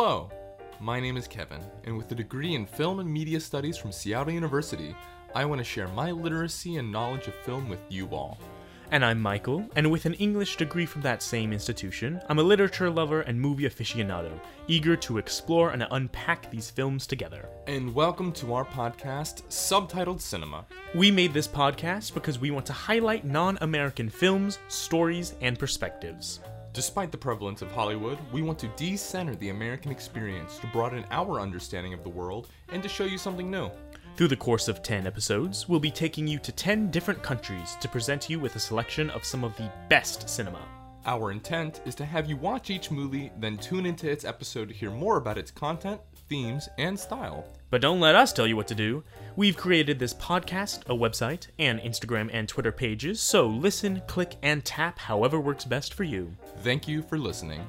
Hello, my name is Kevin, and with a degree in film and media studies from Seattle University, I want to share my literacy and knowledge of film with you all. And I'm Michael, and with an English degree from that same institution, I'm a literature lover and movie aficionado, eager to explore and unpack these films together. And welcome to our podcast, Subtitled Cinema. We made this podcast because we want to highlight non American films, stories, and perspectives. Despite the prevalence of Hollywood, we want to decenter the American experience to broaden our understanding of the world and to show you something new. Through the course of 10 episodes, we'll be taking you to 10 different countries to present you with a selection of some of the best cinema. Our intent is to have you watch each movie, then tune into its episode to hear more about its content, themes, and style. But don't let us tell you what to do. We've created this podcast, a website, and Instagram and Twitter pages, so listen, click, and tap however works best for you. Thank you for listening.